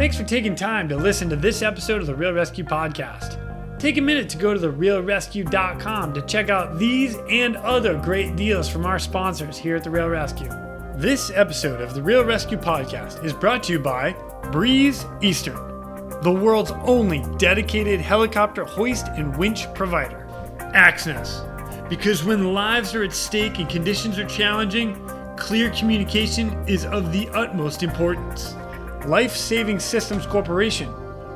Thanks for taking time to listen to this episode of the Real ResQ Podcast. Take a minute to go to therealresq.com to check out these and other great deals from our sponsors here at the Real ResQ. This episode of the Real Rescue Podcast is brought to you by Breeze Eastern, the world's only dedicated helicopter hoist and winch provider. Axnes, because when lives are at stake and conditions are challenging, clear communication is of the utmost importance. Life Saving Systems Corporation.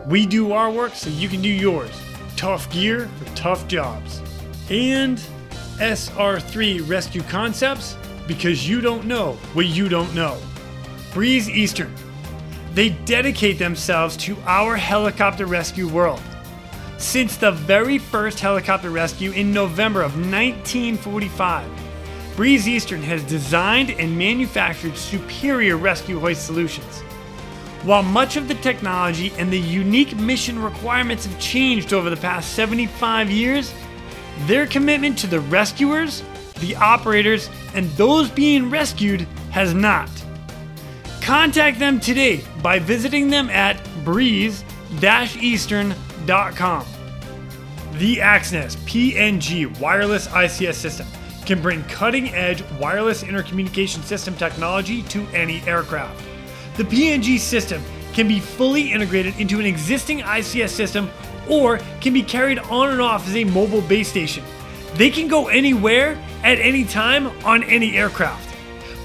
We do our work so you can do yours. Tough gear for tough jobs. And SR3 Rescue Concepts because you don't know what you don't know. Breeze Eastern. They dedicate themselves to our helicopter rescue world. Since the very first helicopter rescue in November of 1945, Breeze Eastern has designed and manufactured superior rescue hoist solutions. While much of the technology and the unique mission requirements have changed over the past 75 years, their commitment to the rescuers, the operators, and those being rescued has not. Contact them today by visiting them at breeze-eastern.com. The Axnes PNG wireless ICS system can bring cutting edge wireless intercommunication system technology to any aircraft. The PNG system can be fully integrated into an existing ICS system or can be carried on and off as a mobile base station. They can go anywhere at any time on any aircraft.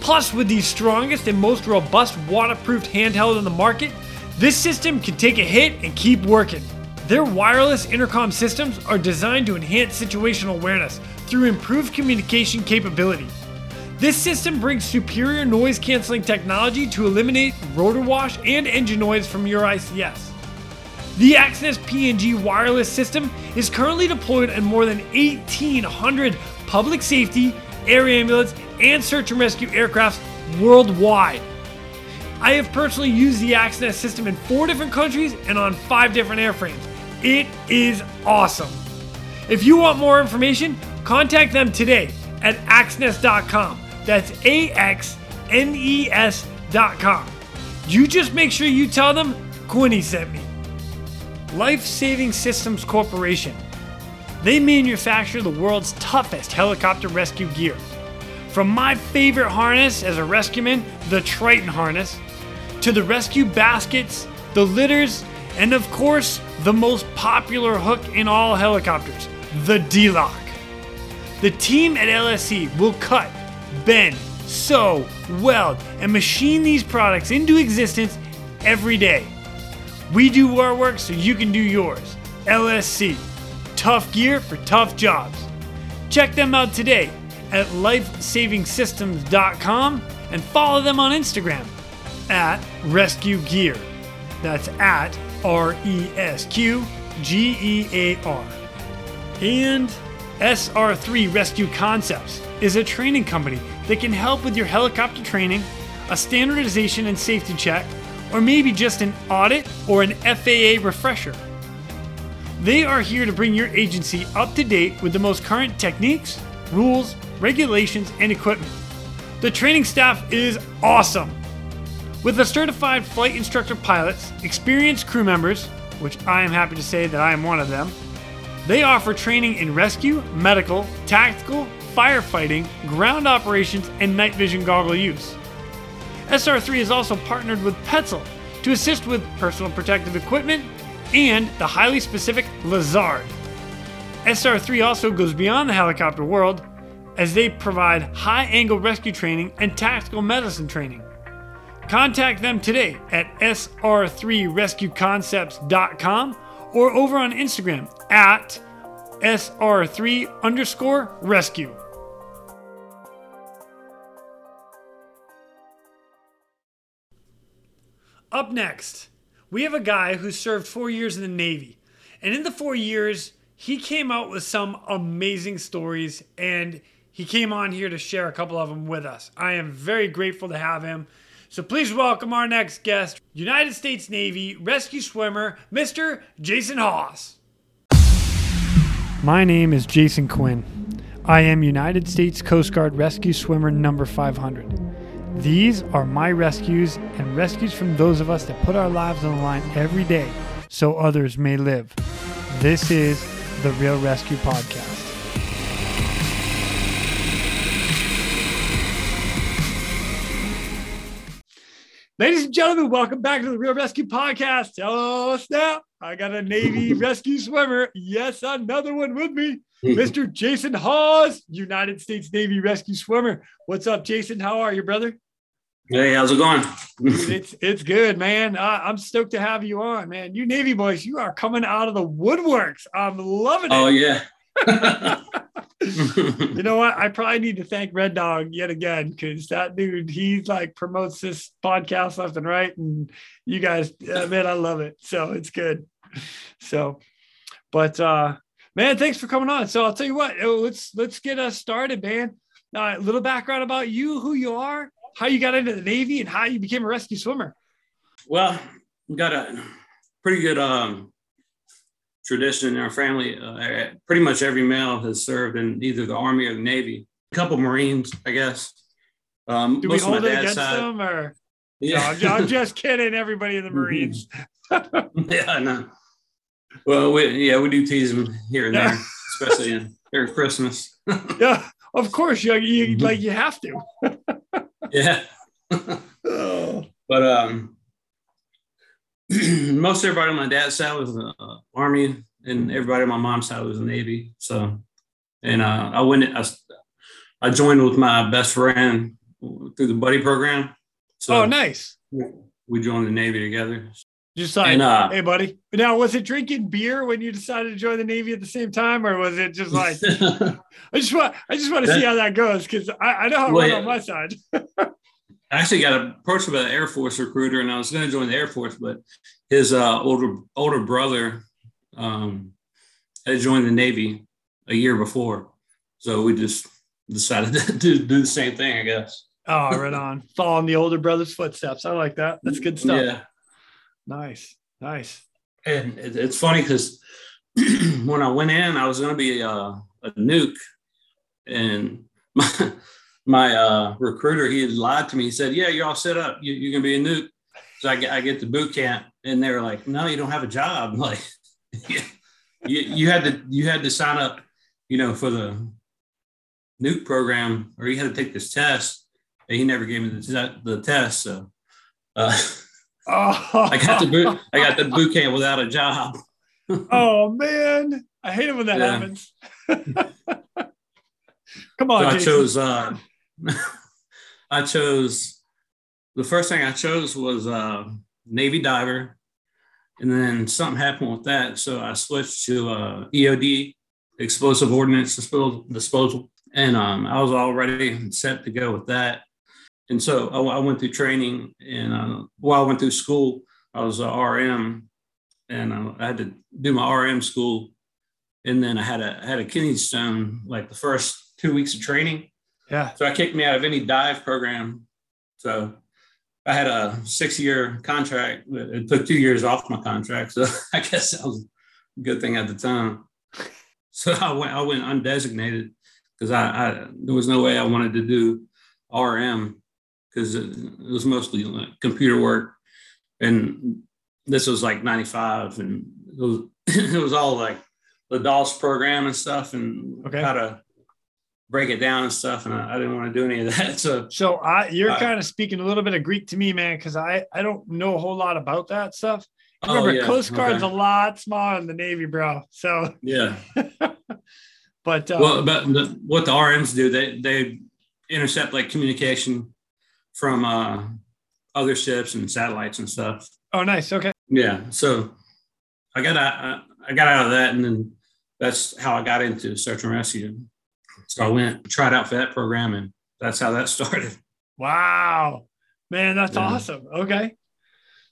Plus, with the strongest and most robust waterproofed handheld on the market, this system can take a hit and keep working. Their wireless intercom systems are designed to enhance situational awareness through improved communication capability. This system brings superior noise canceling technology to eliminate rotor wash and engine noise from your ICS. The Axnes PNG wireless system is currently deployed in more than 1,800 public safety, air ambulance, and search and rescue aircrafts worldwide. I have personally used the Axnes system in four different countries and on five different airframes. It is awesome. If you want more information, contact them today at axnes.com. That's A X N E S.com. You just make sure you tell them Quinny sent me. Life Saving Systems Corporation. They manufacture the world's toughest helicopter rescue gear. From my favorite harness as a rescueman, the Triton harness, to the rescue baskets, the litters, and of course, the most popular hook in all helicopters, the D Lock. The team at LSC will cut, bend, sew, weld, and machine these products into existence every day. We do our work so you can do yours. LSC. Tough gear for tough jobs. Check them out today at lifesavingsystems.com and follow them on Instagram at Rescue Gear. That's at R E S Q G E A R. And SR3 Rescue Concepts is a training company that can help with your helicopter training, a standardization and safety check, or maybe just an audit or an FAA refresher. They are here to bring your agency up to date with the most current techniques, rules, regulations, and equipment. The training staff is awesome. With the certified flight instructor pilots, experienced crew members, which I am happy to say that I am one of them, they offer training in rescue, medical, tactical, firefighting, ground operations, and night vision goggle use. SR3 is also partnered with Petzl to assist with personal protective equipment and the highly specific Lazard. SR3 also goes beyond the helicopter world as they provide high angle rescue training and tactical medicine training. Contact them today at sr3rescueconcepts.com or over on Instagram at sr3 underscore rescue. Up next, we have a guy who served four years in the Navy. And in the four years, he came out with some amazing stories and he came on here to share a couple of them with us. I am very grateful to have him. So please welcome our next guest, United States Navy rescue swimmer, Mr. Jason Hawes. My name is Jason Quinn. I am United States Coast Guard rescue swimmer number 500. These are my rescues and rescues from those of us that put our lives on the line every day so others may live. This is the Real ResQ Podcast. Ladies and gentlemen, welcome back to the Real ResQ Podcast. Oh, snap. I got a Navy rescue swimmer. Yes, another one with me. Mr. Jason Hawes, United States Navy rescue swimmer. What's up, Jason? How are you, brother? Hey, how's it going? it's it's good, man. Uh, I'm stoked to have you on, man. You Navy boys, you are coming out of the woodworks. I'm loving it. Oh yeah. You know what? I probably need to thank Red Dog yet again because that dude, he like promotes this podcast left and right, and you guys, uh, man, I love it. So it's good. So, but uh, man, thanks for coming on. So I'll tell you what, let's let's get us started, man. A uh, little background about you, who you are, how you got into the Navy, and how you became a rescue swimmer. Well, got a pretty good um, tradition in our family. Uh, pretty much every male has served in either the Army or the Navy. A couple Marines, I guess. Um, Do we hold it against side. them, or yeah? No, I'm, I'm, just kidding. Everybody in the Marines. yeah, no. Well, we, yeah, we do tease them here and there, especially in during Christmas. yeah, of course. You, you like you have to. yeah. oh. But um, most everybody on my dad's side was the uh, army, and everybody on my mom's side was the navy. So, and uh, I went. I, I joined with my best friend through the buddy program. So oh, nice. We joined the navy together. Just like, and, uh, hey, buddy. Now, was it drinking beer when you decided to join the Navy at the same time, or was it just like, I just want, I just want to see how that goes because I, I, know how it well, went yeah. on my side. I actually got approached by an Air Force recruiter, and I was going to join the Air Force, but his uh, older older brother um, had joined the Navy a year before, so we just decided to do, do the same thing, I guess. Oh, right on. Following the older brother's footsteps. I like that. That's good stuff. Yeah. Nice. Nice. And it's funny because when I went in, I was going to be a, a nuke, and my my uh, recruiter, he had lied to me. He said, "Yeah, you're all set up. You, are gonna be a nuke." So I get, I get to boot camp, and they were like, "No, you don't have a job. Like, you, you had to you had to sign up, you know, for the nuke program, or you had to take this test." And he never gave me the, the test, so uh, oh. I got the boot I got the boot camp without a job. oh man, I hate it when that yeah. happens. Come on, so I chose uh, I chose the first thing I chose was uh, Navy diver, and then something happened with that, so I switched to uh, EOD, explosive ordnance disposal, and um, I was already set to go with that. And so I, I went through training, and uh, while I went through school, I was a RM, and uh, I had to do my RM school, and then I had a had a kidney stone like the first two weeks of training yeah. So I kicked me out of any dive program. So I had a six year contract. It took two years off my contract. So I guess that was a good thing at the time. So I went, I went undesignated because I, I, there was no way I wanted to do RM because it, it, was mostly like computer work. And this was like 95 and it was, it was all like the DOS program and stuff and okay. how to break it down and stuff, and I, I didn't want to do any of that. So, so I, you're uh, kind of speaking a little bit of Greek to me, man, because I I don't know a whole lot about that stuff. Oh, remember, yeah. Coast Guard's okay. a lot smaller than the Navy, bro. So yeah. but uh, well, but the, what the RMs do, they they intercept like communication from uh, other ships and satellites and stuff. Oh, nice. Okay. Yeah. So I got out, I got out of that, and then that's how I got into search and rescue. So I went tried out for that program, and that's how that started. Wow, man, that's yeah. awesome. Okay,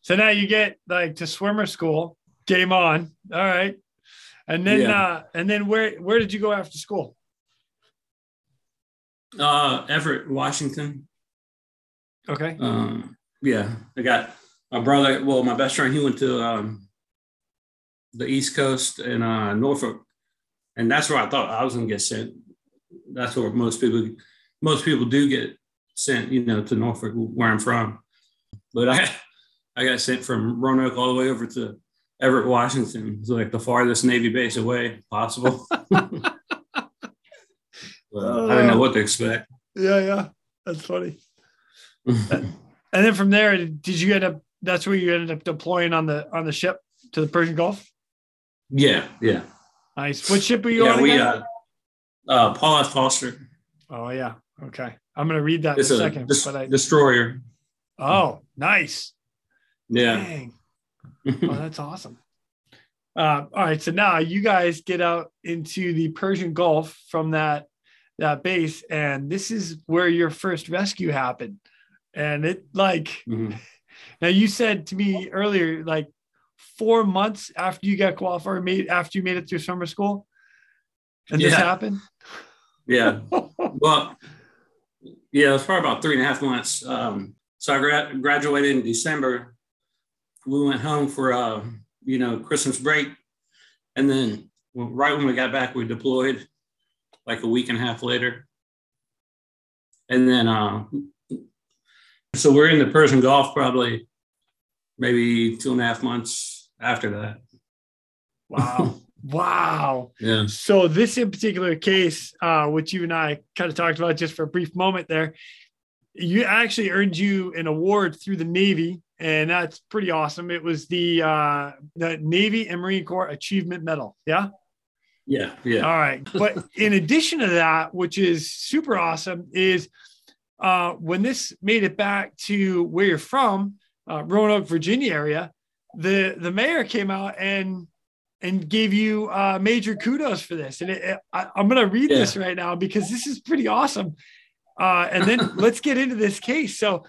so now you get like to swimmer school. Game on. All right, and then yeah. uh, and then where where did you go after school? Uh, Everett, Washington. Okay. Um, yeah, I got my brother. Well, my best friend, he went to um, the East Coast in uh, Norfolk, and that's where I thought I was going to get sent that's where most people most people do get sent, you know, to Norfolk where I'm from. But I I got sent from Roanoke all the way over to Everett, Washington. It's like the farthest Navy base away possible. but I didn't know what to expect. Yeah, yeah. That's funny. and then from there, did you end up that's where you ended up deploying on the on the ship to the Persian Gulf? Yeah, yeah. Nice. What ship are you yeah, on? We, again? uh, uh. Foster. Oh yeah. Okay. I'm gonna read that It's in a second. but I destroyer. oh nice. Yeah. Dang. Oh, that's awesome. Uh, all right, so now you guys get out into the Persian Gulf from that that base, and this is where your first rescue happened. And it like Mhm. now you said to me earlier, like four months after you got qualified, made after you made it through summer school, and this happened. Yeah. Well, yeah, it was probably about three and a half months. Um, so I gra- graduated in December. We went home for, uh, you know, Christmas break. And then right when we got back, we deployed like a week and a half later. And then, uh, so we're in the Persian Gulf probably maybe two and a half months after that. wow, wow. Yeah. So this in particular case, uh, which you and I kind of talked about just for a brief moment there, you actually earned you an award through the Navy, and that's pretty awesome. It was the uh, the Navy and Marine Corps Achievement Medal. Yeah. Yeah. Yeah. All right. But in addition to that, which is super awesome, is uh, when this made it back to where you're from, uh, Roanoke, Virginia area, the the mayor came out and and gave you uh, major kudos for this. And it, it- I, I'm going to read Yeah. this right now because this is pretty awesome. Uh, and then let's get into this case. So,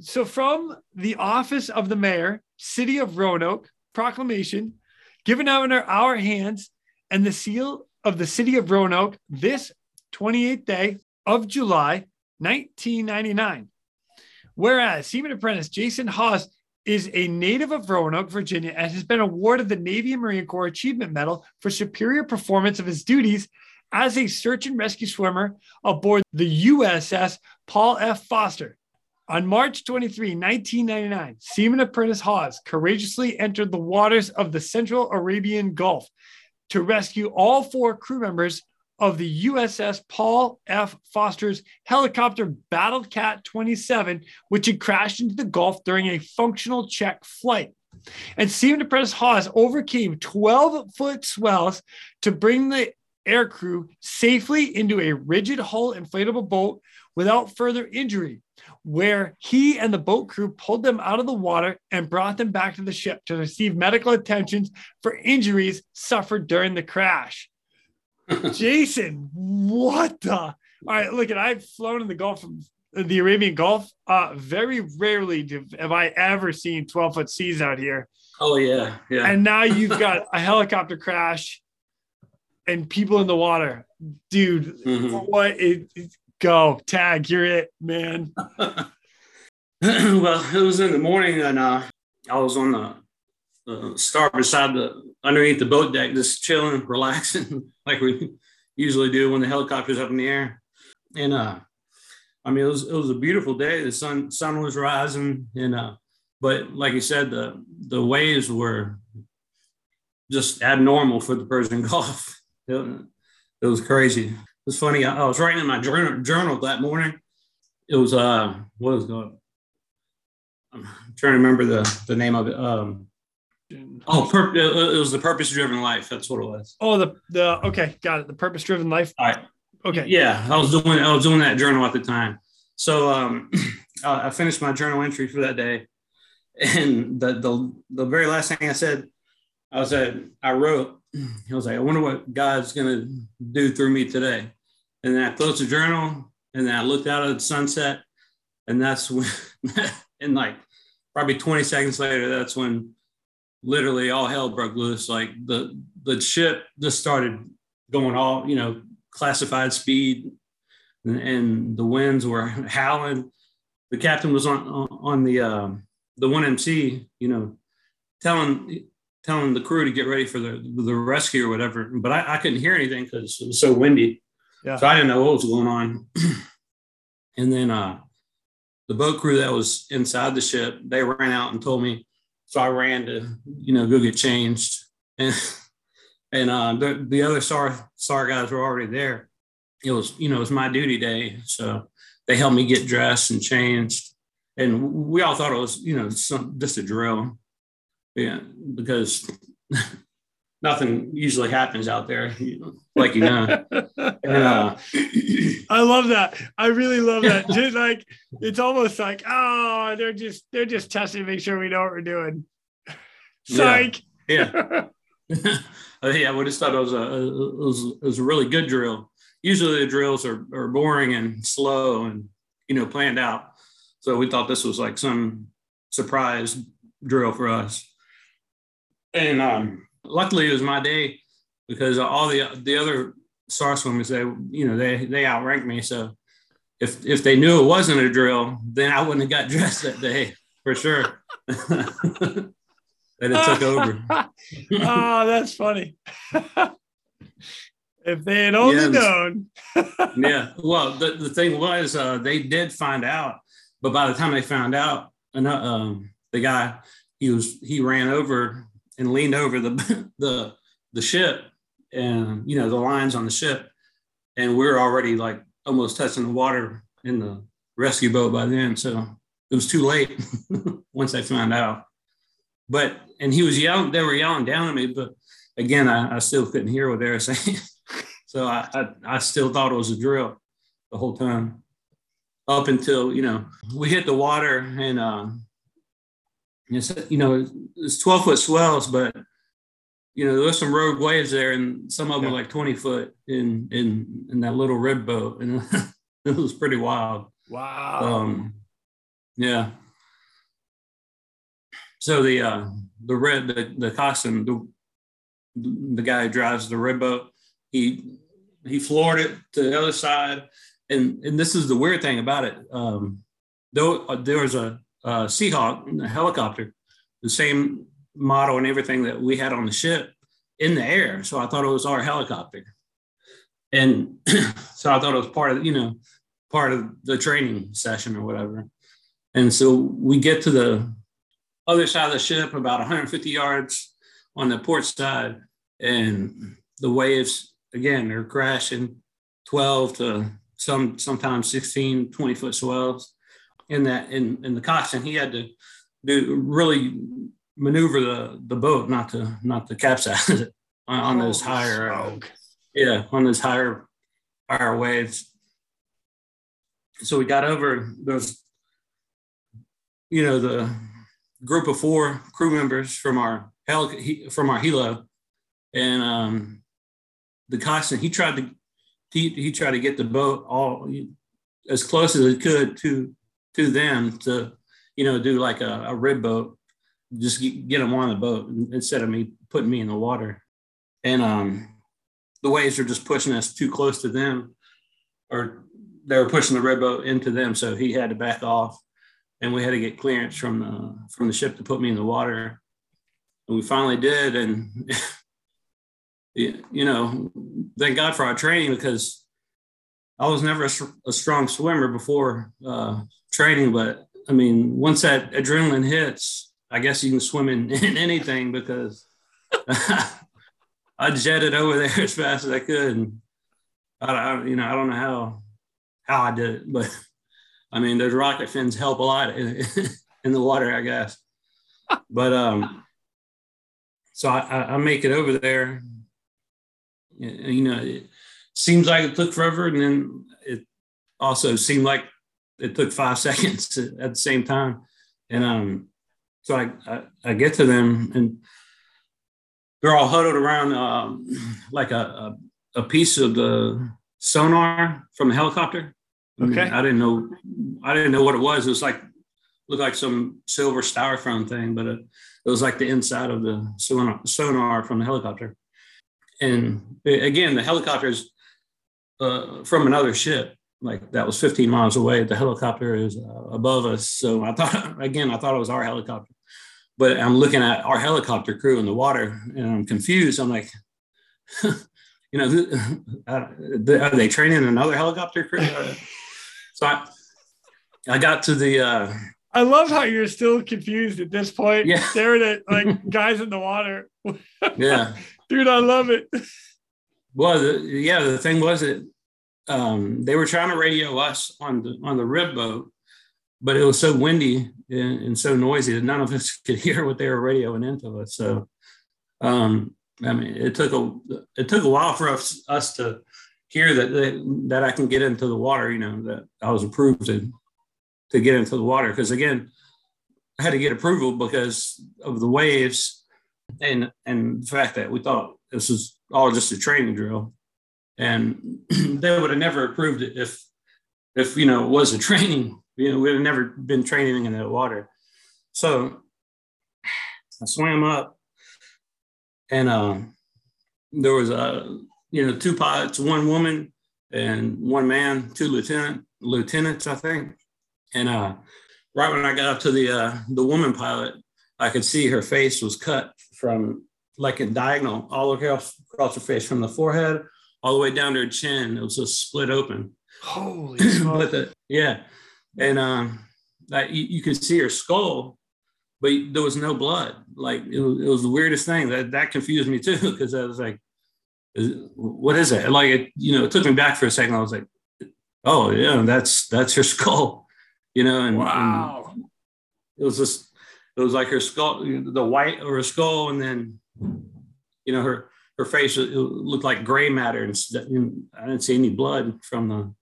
so from the office of the mayor, city of Roanoke, proclamation given out in our, hands and the seal of the city of Roanoke this 28th day of July, 1999. Whereas Seaman Apprentice Jason Hawes is a native of Roanoke, Virginia, and has been awarded the Navy and Marine Corps Achievement Medal for superior performance of his duties as a search and rescue swimmer aboard the USS Paul F. Foster. On March 23, 1999, Seaman Apprentice Hawes courageously entered the waters of the Central Arabian Gulf to rescue all four crew members of the USS Paul F. Foster's helicopter Battle Cat 27, which had crashed into the Gulf during a functional check flight. And Seaman Apprentice Hawes overcame 12 foot swells to bring the air crew safely into a rigid hull inflatable boat without further injury, where he and the boat crew pulled them out of the water and brought them back to the ship to receive medical attention for injuries suffered during the crash. Jason, what the? All right, look, at I've flown in the Gulf, the Arabian Gulf. Uh, very rarely do, have I ever seen 12 foot seas out here. Oh yeah. Yeah. And now you've got a helicopter crash and people in the water. Dude, Mhm. what? It, it- go tag, you're it, man. well, it was in the morning, and uh, I was on the uh, starboard side, the underneath the boat deck, just chilling, relaxing, like we usually do when the helicopter's up in the air. And uh, I mean, it was it was a beautiful day. The sun sun was rising, and uh, but like you said, the the waves were just abnormal for the Persian Gulf. It, it was crazy. It was funny. I, I was writing in my journal, journal that morning. It was uh, what was it? I'm trying to remember the the name of it. Um, oh, pur- it was the purpose driven life. That's what it was. Oh, the the okay, got it. The purpose driven life. All right. Okay. Yeah, I was doing I was doing that journal at the time. So um, I I finished my journal entry for that day, and the the the very last thing I said, I said I wrote. I was like, I wonder what God's gonna do through me today. And then I closed the journal, and then I looked out at the sunset, and that's when, and like probably 20 seconds later, that's when literally all hell broke loose. Like the the ship just started going all, you know, classified speed, and, and the winds were howling. The captain was on on, the um, the one MC, you know, telling telling the crew to get ready for the the rescue or whatever. But I, I couldn't hear anything because it was so windy. Yeah. So I didn't know what was going on. and then uh the boat crew that was inside the ship, they ran out and told me. So I ran to, you know, go get changed. And and uh, the, the other SAR SAR guys were already there. It was, you know, it was my duty day. So they helped me get dressed and changed. And we all thought it was, you know, some, just a drill. Yeah, because nothing usually happens out there, like you know. And, uh, I love that. I really love that. Just like it's almost like, oh, they're just they're just testing to make sure we know what we're doing. Psych. Yeah. yeah. yeah, we just thought it was a it was, it was a really good drill. Usually the drills are, are boring and slow and you know planned out. So we thought this was like some surprise drill for us. And um, luckily it was my day because all the the other SAR swimmers they you know they they outranked me. So if if they knew it wasn't a drill, then I wouldn't have got dressed that day for sure. and it took over. oh, that's funny. if they had only Yeah. known. yeah. Well, the, the thing was, uh, they did find out, but by the time they found out, and, uh, um, the guy he was he ran over and leaned over the the the ship, and you know the lines on the ship, and we are already like almost touching the water in the rescue boat by then, so it was too late once I found out. But and he was yelling, they were yelling down at me, but again, I, I still couldn't hear what they were saying. So I, I, I still thought it was a drill the whole time up until, you know, we hit the water and, uh, it's, you know, it's 12 foot swells, but, you know, there was some rogue waves there and some of them Yeah. were like 20 foot in, in, in that little red boat. And it was pretty wild. Wow. Um, yeah. So the uh, the red the the coxswain the the guy who drives the red boat he he floored it to the other side and and this is the weird thing about it um though uh, there was a, a Seahawk a helicopter the same model and everything that we had on the ship in the air so I thought it was our helicopter and so I thought it was part of you know part of the training session or whatever. And so we get to the other side of the ship, about 150 yards on the port side, and the waves again are crashing 12 to some sometimes 16, 20 foot swells. In that in, in the coxswain, he had to do really maneuver the, the boat not to not to capsize it on, on those higher uh, yeah, on those higher higher waves. So we got over those, you know, the group of four crew members from our heli- from our helo, and um, the coxswain. He tried to he, he tried to get the boat all as close as it could to to them to you know do like a, a rib boat, just get, get them on the boat instead of me putting me in the water, and um the waves are just pushing us too close to them, or they were pushing the red boat into them. So he had to back off, and we had to get clearance from the from the ship to put me in the water. And we finally did, and you know, thank God for our training because I was never a, a strong swimmer before uh, training, but I mean, once that adrenaline hits, I guess you can swim in, in anything because I jetted over there as fast as I could. And I, I, you know, I don't know how how I did it, but I mean, those rocket fins help a lot in, in the water, I guess. But um, so I, I, make it over there. You know, it seems like it took forever, and then it also seemed like it took five seconds at the same time. And um, so I, I, I get to them, and they're all huddled around um, like a, a, a piece of the sonar from the helicopter. Okay. I didn't know. I didn't know what it was. It was like looked like some silver styrofoam thing, but it, it was like the inside of the sonar, sonar from the helicopter. And again, the helicopter is uh, from another ship, like that was 15 miles away. The helicopter is uh, above us. So I thought, again, I thought it was our helicopter. But I'm looking at our helicopter crew in the water and I'm confused. I'm like, you know, are they training another helicopter crew? So I, I got to the. Uh, I love how you're still confused at this point, Yeah. staring at like guys in the water. yeah. Dude, I love it. Well, the, yeah. The thing was that um, they were trying to radio us on the on the rib boat, but it was so windy and, and so noisy that none of us could hear what they were radioing into us. So, um, I mean, it took a it took a while for us us to hear that that, that I can get into the water. You know that I was approved to to get into the water because again, I had to get approval because of the waves and and the fact that we thought this was all just a training drill, and they would have never approved it if if you know it was a training. You know, we'd have never been training in that water. So I swam up, and um, there was a you know two pilots, one woman and one man, two lieutenant lieutenants, I think. And uh, right when I got up to the uh, the woman pilot, I could see her face was cut from like a diagonal all across across her face from the forehead all the way down to her chin. It was just split open. Holy but the, yeah, and um, that you, you could see her skull, but there was no blood. Like it was, it was the weirdest thing. That that confused me too because I was like, "What is it?" Like it, you know, it took me back for a second. I was like, "Oh yeah, that's that's her skull," you know, and, Wow. and it was just it was like her skull, the white of her skull, and then you know her her face it looked like gray matter, and I didn't see any blood from the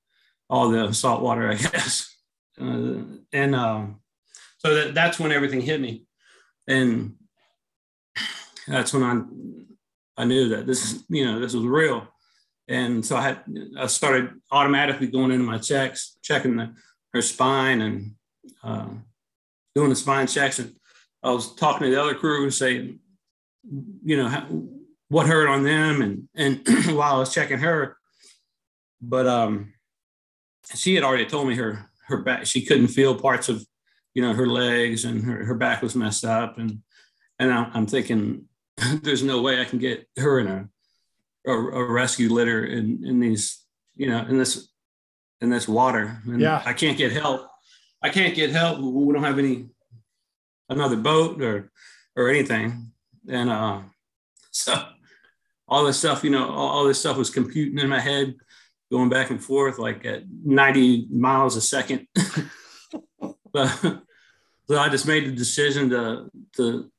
all the salt water, I guess. Uh, and um, so that, that's when everything hit me, and that's when I I knew that this is you know this was real, and so I had I started automatically going into my checks, checking the, her spine and uh, doing the spine checks, and I was talking to the other crew and saying, you know, how, what hurt on them, and and while I was checking her, but um, she had already told me her her back she couldn't feel parts of you know her legs and her, her back was messed up. And and I'm, thinking there's no way I can get her in a a, a rescue litter in in these you know in this in this water. And Yeah. I can't get help. I can't get help. We don't have any another boat or or anything. And uh so all this stuff you know all, all this stuff was computing in my head going back and forth like at 90 miles a second. but so I just made the decision to to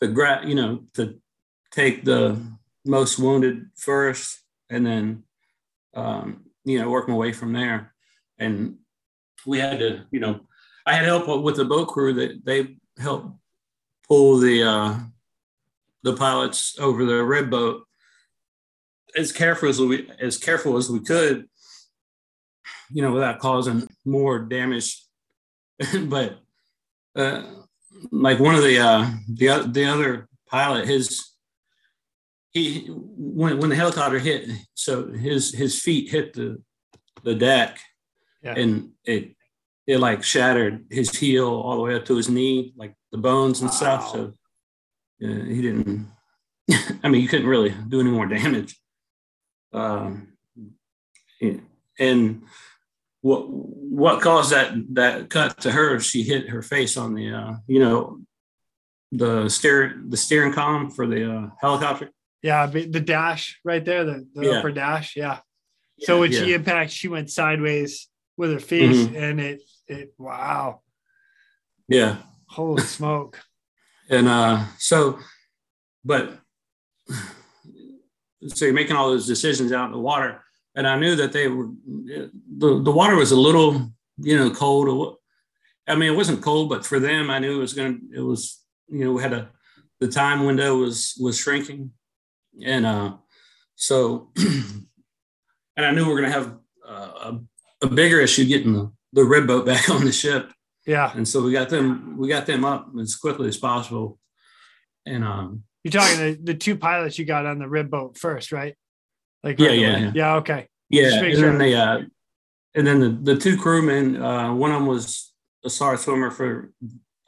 to grab, you know, to take the most wounded first, and then um, you know work my way from there. And we had to, you know, I had help with the boat crew that they helped pull the uh, the pilots over the red boat as careful as we as careful as we could, you know, without causing more damage. but uh, like one of the uh, the the other pilot, his he when when the helicopter hit, so his his feet hit the the deck, Yeah. and it it like shattered his heel all the way up to his knee, like the bones and stuff. So uh, he didn't. I mean, you couldn't really do any more damage. Um, and what what caused that that cut to her? She hit her face on the uh, you know the steer the steering column for the uh, helicopter. Yeah, the dash right there, the, the Yeah. upper dash. Yeah. So when yeah. she impacted, she went sideways with her face, Mhm. and it it wow, yeah, holy smoke! and uh, so, but so you're making all those decisions out in the water, and I knew that they were the the water was a little you know cold. I mean, it wasn't cold, but for them, I knew it was going to. It was you know we had a the time window was was shrinking, and uh, so and I knew we are going to have uh, a, a bigger issue getting the the red boat back on the ship Yeah, and so we got them we got them up as quickly as possible and um you're talking the, the two pilots you got on the rib boat first, right? Like Yeah, yeah, yeah. yeah. Okay. yeah and make then sure. they uh and then the, the two crewmen uh one of them was a SAR swimmer for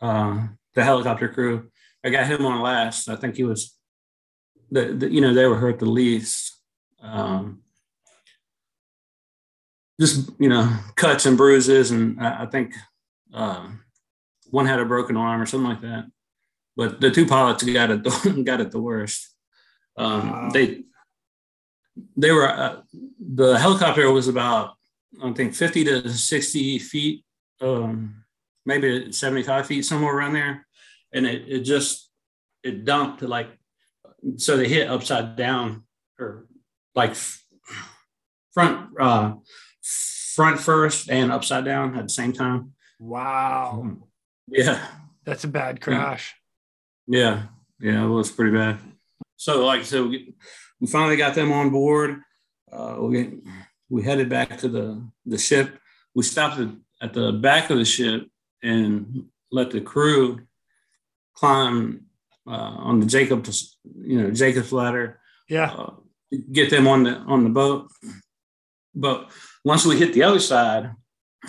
uh the helicopter crew i got him on last i think he was the, the you know they were hurt the least um just you know cuts and bruises, and I, I think uh, one had a broken arm or something like that. But the two pilots got it got it the worst. Um, wow. They they were uh, the helicopter was about I think 50 to 60 feet, um, maybe 75 feet somewhere around there, and it it just it dumped like so they hit upside down or like front uh, front first and upside down at the same time. Wow. Yeah. That's a bad crash. Yeah. Yeah, it was pretty bad. So, like I said, we, we finally got them on board. Uh, we, we headed back to the, the ship. We stopped at, at the back of the ship and let the crew climb uh, on the Jacob, you know, Jacob's ladder. Yeah. Uh, get them on the on the boat. But once we hit the other side,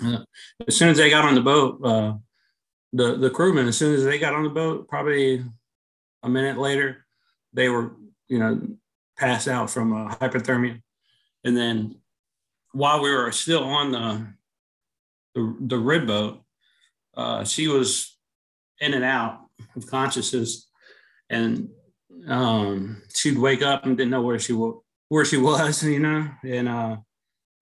uh, as soon as they got on the boat, uh, the the crewmen, as soon as they got on the boat, probably a minute later, they were you know passed out from uh, hypothermia, and then while we were still on the the, the rib boat, uh, she was in and out of consciousness, and um, she'd wake up and didn't know where she was where she was, you know, and uh,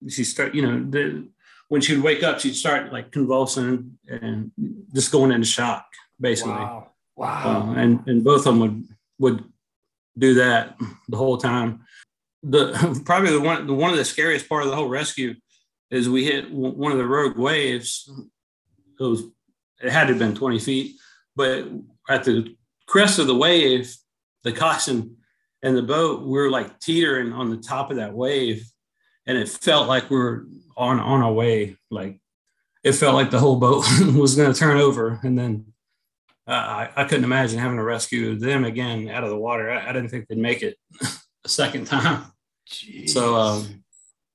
she start, you know, the, when she'd wake up, she'd start like convulsing and just going into shock, basically. Wow. Wow. Uh, and and both of them would would do that the whole time. The probably the one the one of the scariest part of the whole rescue is we hit one of the rogue waves. It was it had to have been 20 feet, but at the crest of the wave, the coxswain and the boat, we were like teetering on the top of that wave. And it felt like we were on, on our way. Like it felt like the whole boat was going to turn over. And then uh, I, I couldn't imagine having to rescue them again out of the water. I, I didn't think they'd make it a second time. Jeez. So, um,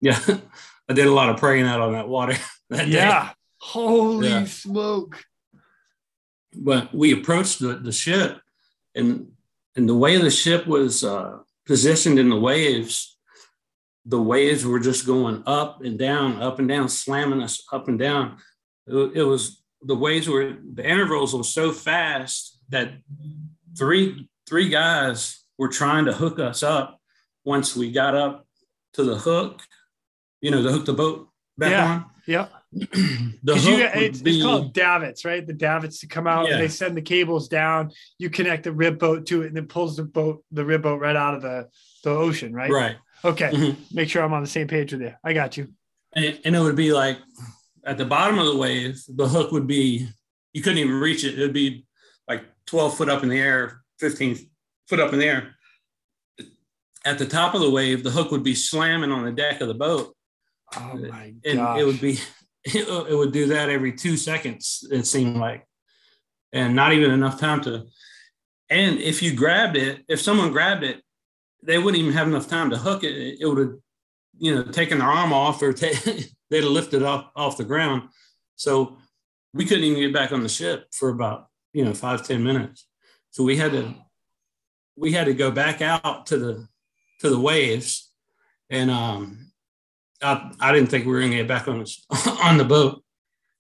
yeah, I did a lot of praying out on that water. That yeah. Day. Holy yeah. smoke. But we approached the, the ship and and the way the ship was uh, positioned in the waves, the waves were just going up and down, up and down, slamming us up and down. It, it was the waves were the intervals were so fast that three three guys were trying to hook us up once we got up to the hook, you know, to hook the boat back yeah. on. Yeah. the you, it's, be, it's, called davits, right? The davits to come out yeah. they send the cables down. You connect the rib boat to it, and it pulls the boat, the rib boat, right out of the the ocean, right? Right. Okay. Mm-hmm. Make sure I'm on the same page with you. I got you. And, and it would be like at the bottom of the wave, the hook would be you couldn't even reach it. It would be like 12 foot up in the air, 15 foot up in the air. At the top of the wave, the hook would be slamming on the deck of the boat. Oh my god! and gosh. it would be it would do that every two seconds, it seemed like. And not even enough time to. And if you grabbed it, if someone grabbed it, they wouldn't even have enough time to hook it. It would have, you know, taken their arm off or they'd have lifted off off the ground. So we couldn't even get back on the ship for about, you know, five ten minutes. So we had to we had to go back out to the to the waves and um I, I didn't think we were going to get back on on the boat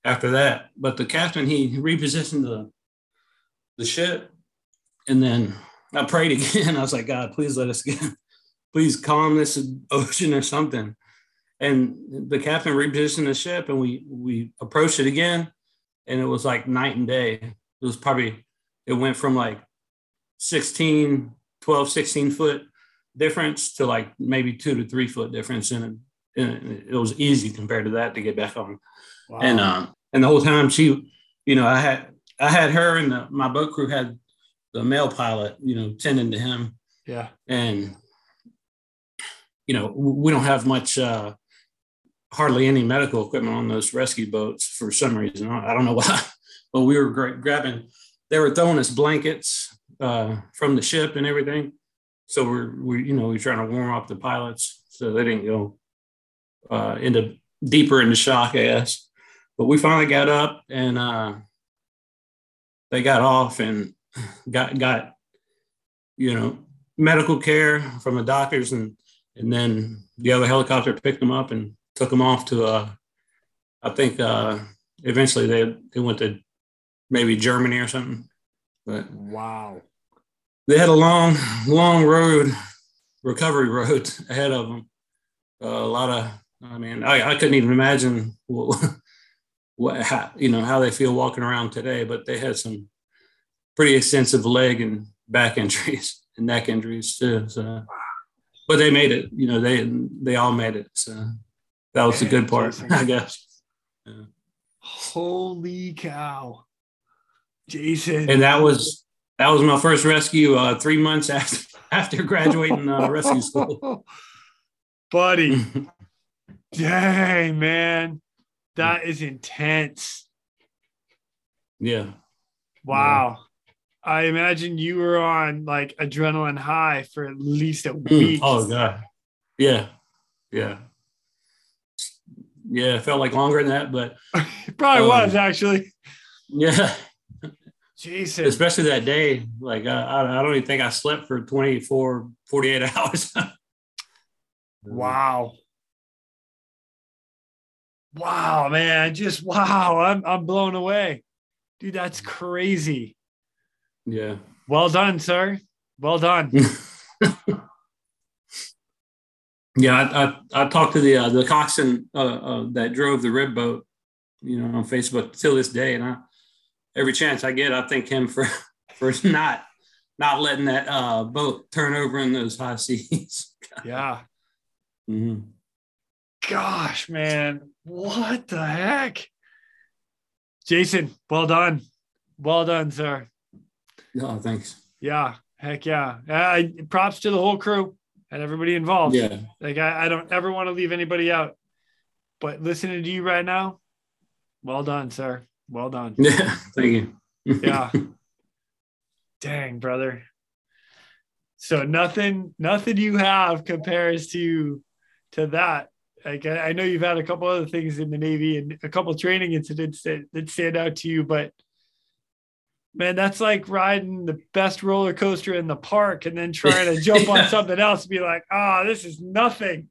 after that. But the captain he repositioned the the ship, and then I prayed again. I was like, God, please let us get, please calm this ocean or something. And the captain repositioned the ship, and we we approached it again, and it was like night and day. It was probably it went from like 16, 12, 16 foot difference to like maybe two to three foot difference and it was easy compared to that to get back on. Wow. And um, and the whole time she, you know, I had I had her and the, my boat crew had the male pilot, you know, tending to him. Yeah. And you know, we don't have much, uh, hardly any medical equipment on those rescue boats for some reason. I don't know why, but we were grabbing. They were throwing us blankets uh, from the ship and everything. So we're we you know we're trying to warm up the pilots so they didn't go uh, into deeper into shock, I guess. But we finally got up and uh, they got off and got got you know medical care from the doctors and and then the other helicopter picked them up and took them off to uh, I think uh, eventually they they went to maybe Germany or something. But wow, they had a long, long road, recovery road ahead of them. Uh, a lot of, I mean, I, I couldn't even imagine what, what how, you know how they feel walking around today. But they had some pretty extensive leg and back injuries and neck injuries too. So, but they made it. You know, they they all made it. So that was the good part, I guess. Yeah. Holy cow, Jason! And that was that was my first rescue. Uh, three months after after graduating uh, rescue school, buddy. Dang man, that is intense. Yeah. Wow. I imagine you were on like adrenaline high for at least a mm. week. Oh god. Yeah. Yeah. Yeah, it felt like longer than that, but it probably um, was actually. Yeah. Jesus. Especially that day. Like I, I don't even think I slept for 24, 48 hours. wow. Wow, man. Just wow. I'm I'm blown away. Dude, that's crazy. Yeah. Well done, sir. Well done. yeah, I, I, I, talked to the uh, the coxswain uh, uh, that drove the rib boat, you know, on Facebook till this day, and I every chance I get, I thank him for for not not letting that uh, boat turn over in those high seas. yeah. Mm-hmm. Gosh, man, what the heck? Jason, well done. Well done, sir. No, thanks. Yeah, heck yeah. Uh, I, props to the whole crew and everybody involved. Yeah. Like I, I don't ever want to leave anybody out. But listening to you right now, well done, sir. Well done. Yeah, thank you. yeah. Dang, brother. So nothing, nothing you have compares to to that. Like I, I know you've had a couple other things in the Navy and a couple training incidents that, that stand out to you, but man, that's like riding the best roller coaster in the park and then trying to jump yeah. on something else and be like, oh, this is nothing.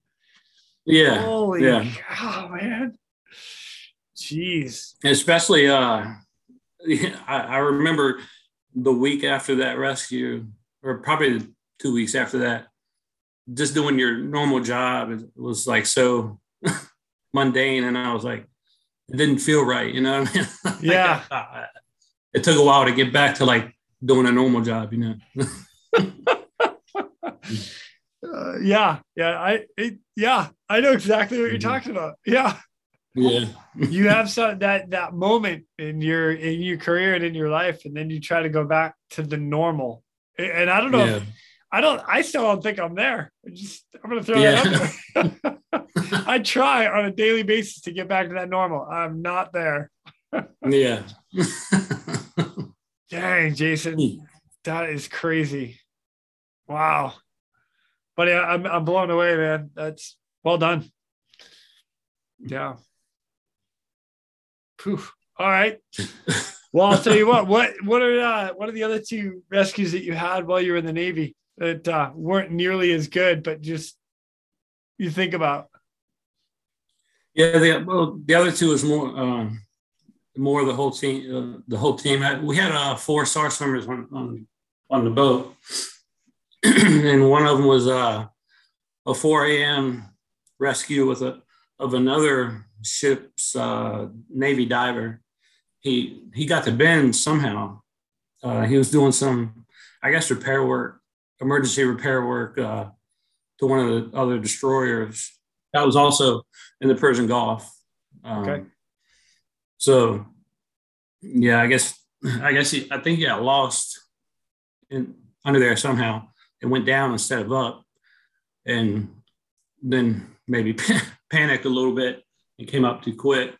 Yeah. Holy yeah. cow, man. Jeez. Especially uh I, I remember the week after that rescue, or probably two weeks after that, just doing your normal job it was like so mundane and I was like, it didn't feel right, you know. I mean? like, yeah it took a while to get back to like doing a normal job, you know. uh, yeah, yeah, I it, yeah, I know exactly what you're mm-hmm. talking about. Yeah. Yeah. you have some that that moment in your in your career and in your life, and then you try to go back to the normal. And I don't know yeah. if, I don't I still don't think I'm there. I just I'm gonna throw yeah. that out there. I try on a daily basis to get back to that normal. I'm not there. yeah. Dang, Jason, that is crazy. Wow. But yeah, I'm I'm blown away, man. That's well done. Yeah. Poof. All right. Well, I'll tell you what. What what are uh, what are the other two rescues that you had while you were in the Navy that uh, weren't nearly as good, but just you think about? Yeah, the well, the other two is more um, more the whole team. Uh, the whole team. We had uh, four SAR swimmers on, on on the boat, and one of them was uh, a 4 a.m. rescue with a of another ship's uh, Navy diver. He he got to bend somehow. Uh, he was doing some, I guess, repair work, emergency repair work uh, to one of the other destroyers. That was also in the Persian Gulf. Um, okay. So, yeah, I guess I guess he, I think he got lost in under there somehow. It went down instead of up, and then maybe panicked a little bit and came up too quick.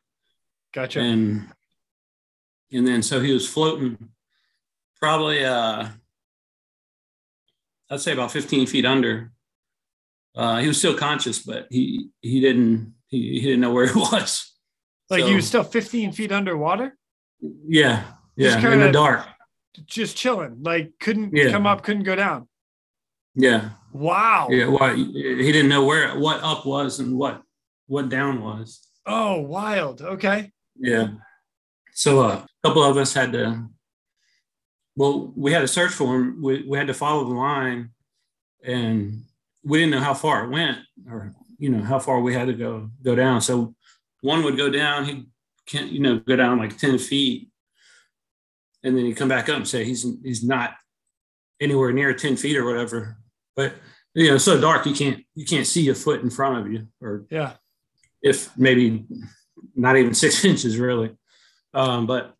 Gotcha. And and then so he was floating probably uh I'd say about 15 feet under. Uh, he was still conscious, but he he didn't he, he didn't know where he was. Like so, he was still 15 feet underwater? Yeah. Yeah. in the dark. Just chilling. Like couldn't yeah. come up, couldn't go down. Yeah. Wow. Yeah. Well, he didn't know where what up was and what what down was. Oh, wild. Okay. Yeah. So uh, a couple of us had to. Well, we had to search for him. We we had to follow the line, and we didn't know how far it went, or you know how far we had to go go down. So one would go down. He can't, you know, go down like ten feet, and then he'd come back up and say he's he's not anywhere near ten feet or whatever. But you know, so dark you can't you can't see a foot in front of you, or Yeah. if maybe not even six inches really. Um, but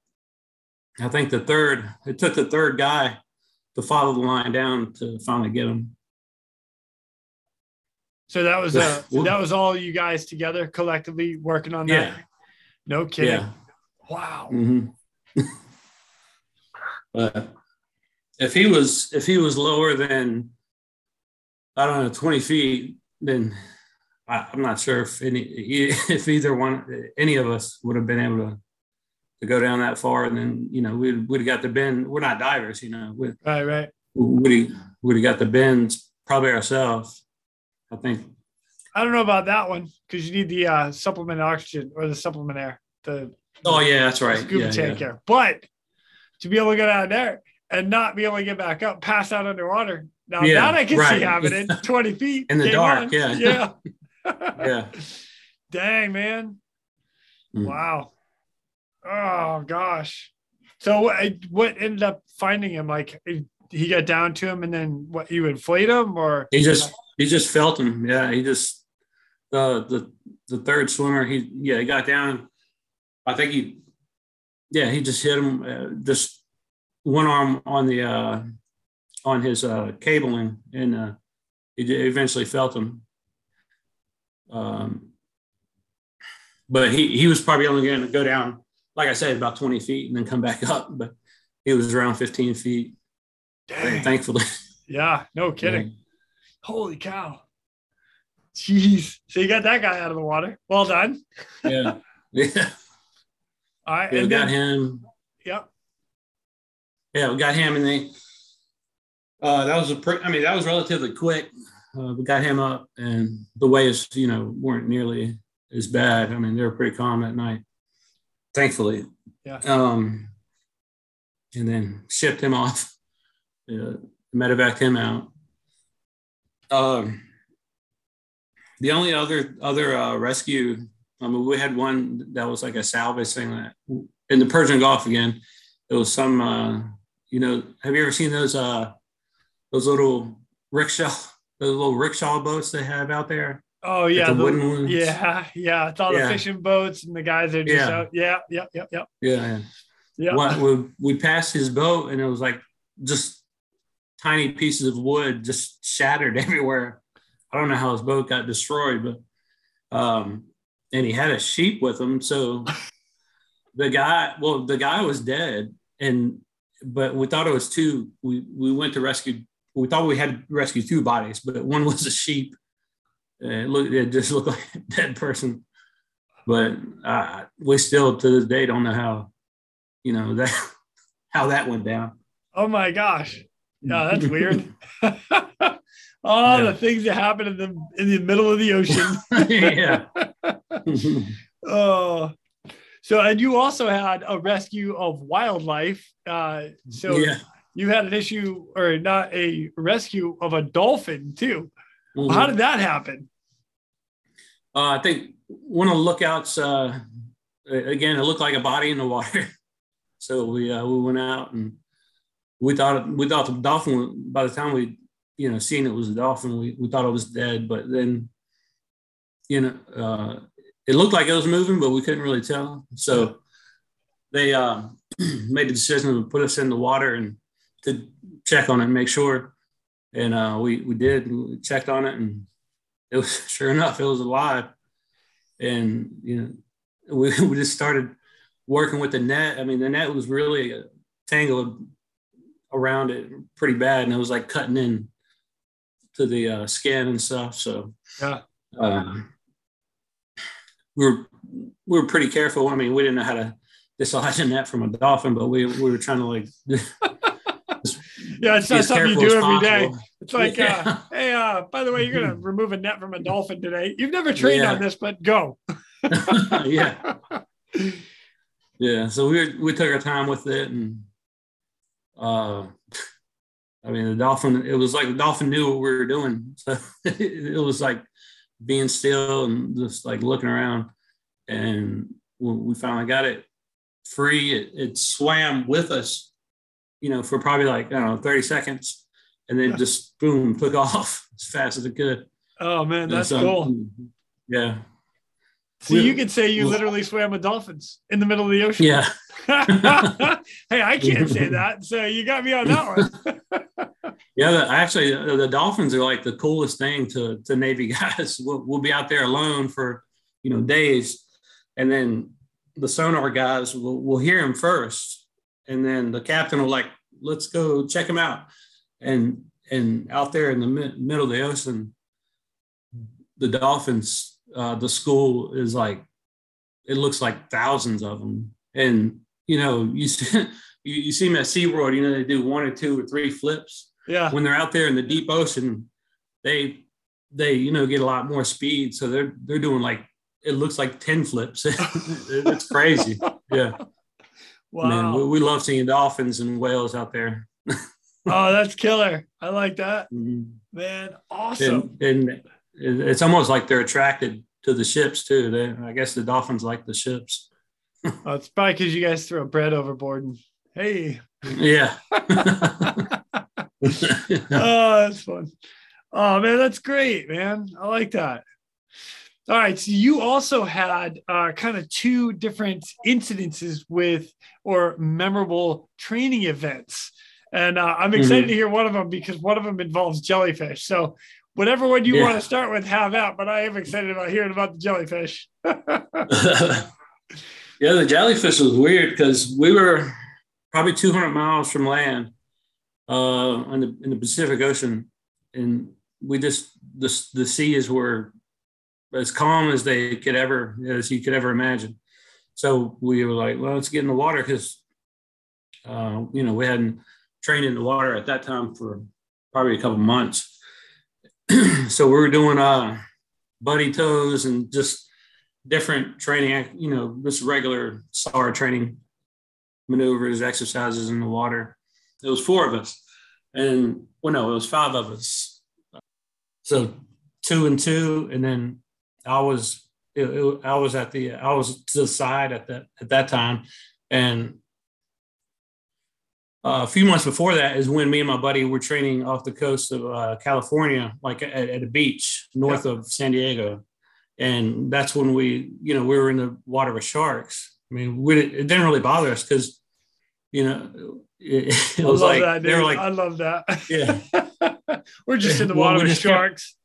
I think the third, it took the third guy to follow the line down to finally get him. So that was uh, that was all you guys together collectively working on that. Yeah. No kidding. Yeah. Wow. hmm but if he was if he was lower than I don't know twenty feet, then I, I'm not sure if any if either one any of us would have been able to to go down that far, and then you know we'd we'd have got the bend. We're not divers, you know. We Right. Right. would have would have got the bends probably ourselves. I think. I don't know about that one because you need the uh, supplement oxygen or the supplement air, the Oh yeah, that's right. scuba Yeah, tank yeah. air. But to be able to get out there and not be able to get back up, pass out underwater. Now Yeah, that I can see right. happening 20 feet In the dark, on. yeah. Yeah. Yeah. Dang, man. Mm. Wow. Oh gosh. So what, what ended up finding him? Like he got down to him and then what you inflate him or He just he just felt him. Yeah, he just the the the third swimmer. He yeah he got down. I think he yeah he just hit him uh, just one arm on the uh on his uh cabling and uh he eventually felt him. Um, but he he was probably only going to go down like I said about twenty feet and then come back up. But he was around fifteen feet. Dang. Thankfully. Yeah, no kidding. Holy cow. Jeez. So you got that guy out of the water. Well done. Yeah. Yeah. All right. Yeah, we got then, him. Yep. Yeah, we got him, and they. Uh, that was a pretty. I mean, that was relatively quick. Uh, we got him up, and the waves, you know, weren't nearly as bad. I mean, they were pretty calm at night, thankfully. Yeah. Um, and then shipped him off. Uh, medevaced him out. Um, the only other other uh, rescue, I mean, we had one that was like a salvage thing that in the Persian Gulf again. It was some, uh, you know, have you ever seen those uh, those little rickshaw, those little rickshaw boats they have out there? Oh yeah. the the- wooden ones? yeah. Yeah. It's all the fishing boats and the guys are just Yeah. out. Yeah. yeah. Yep. Yeah. Yeah. What we we passed his boat and it was like just tiny pieces of wood just shattered everywhere. I don't know how his boat got destroyed, but um, and he had a sheep with him. So the guy, well, the guy was dead, and but we thought it was two. We we went to rescue. We thought we had rescued two bodies, but one was a sheep. It looked, it just looked like a dead person. But uh, we still to this day don't know how, you know that how that went down. Oh my gosh. Yeah, that's weird. All Yeah. the things that happen in the in the middle of the ocean. yeah. oh, so and you also had a rescue of wildlife. Uh, so yeah. you had an issue, or not a rescue of a dolphin too. Mhm. How did that happen? Uh, I think one of the lookouts, uh, again, it looked like a body in the water. So we uh, we went out and we thought we thought the dolphin. By the time we you know seen it was a dolphin, we, we thought it was dead. But then you know uh, it looked like it was moving, but we couldn't really tell. So they uh, made the decision to put us in the water and to check on it and make sure. And uh, we we did. We checked on it and it was sure enough it was alive and you know we, we just started working with the net i mean the net was really uh, tangled around it pretty bad and it was like cutting in to the uh, skin and stuff so Yeah. um, we were we were pretty careful i mean we didn't know how to dislodge a net from a dolphin but we, we were trying to like Yeah, it's not something you do every day. possible. It's like, Yeah. uh, hey, uh, by the way, you're gonna remove a net from a dolphin today. You've never trained Yeah. on this, but go. yeah. Yeah. So we were, we took our time with it and uh I mean the dolphin it was like the dolphin knew what we were doing. So it was like being still and just like looking around. And when we finally got it free, it, it swam with us, you know, for probably like, I don't know, 30 seconds. And then just boom, took off as fast as it could. Oh man, that's so- cool. Yeah. So we- you could say you we- literally swam with dolphins in the middle of the ocean. Yeah. hey, I can't say that. So you got me on that one. Yeah, the, actually, uh, the dolphins are like the coolest thing to to Navy guys. We'll, we'll be out there alone for you know days, and then the sonar guys will will hear him first, and then the captain will like, "Let's go check him out," and and out there in the mid, middle of the ocean, the dolphins, uh, the school is like, it looks like thousands of them, and you know you see you, see them at SeaWorld, you know they do one or two or three flips yeah. when they're out there in the deep ocean, they they you know get a lot more speed. So they're they're doing like it looks like ten flips. it's crazy. Yeah, Wow. man, we, we love seeing dolphins and whales out there. oh, that's killer. I like that. Mhm. Man, awesome. And, and it's almost like they're attracted to the ships too. They, I guess the dolphins like the ships. Oh, it's probably because you guys throw bread overboard and hey. Yeah. oh, that's fun. Oh man, that's great, man. I like that. All right, so you also had uh, kind of two different incidences with or memorable training events, and uh, I'm excited Mhm. to hear one of them because one of them involves jellyfish. So, whatever one you Yeah. want to start with, have out. But I am excited about hearing about the jellyfish. Yeah, the jellyfish was weird because we were probably 200 miles from land uh, in, the, in the Pacific Ocean, and we just the the seas were as calm as they could ever as you could ever imagine. So we were like, well, let's get in the water because uh, you know we hadn't trained in the water at that time for probably a couple months. so we were doing uh, buddy tows and just different training, you know, just regular SAR training maneuvers, exercises in the water. It was four of us. And well, no, it was five of us. So two and two. And then I was, it, it- I was at the, I was to the side at that, at that time. And uh, a few months before that is when me and my buddy were training off the coast of uh, California, like at, at a beach north of San Diego and that's when we you know we were in the water with sharks i mean we, it didn't really bother us because you know it, it was like that. they were like I love that. yeah We're just in the water we with sharks.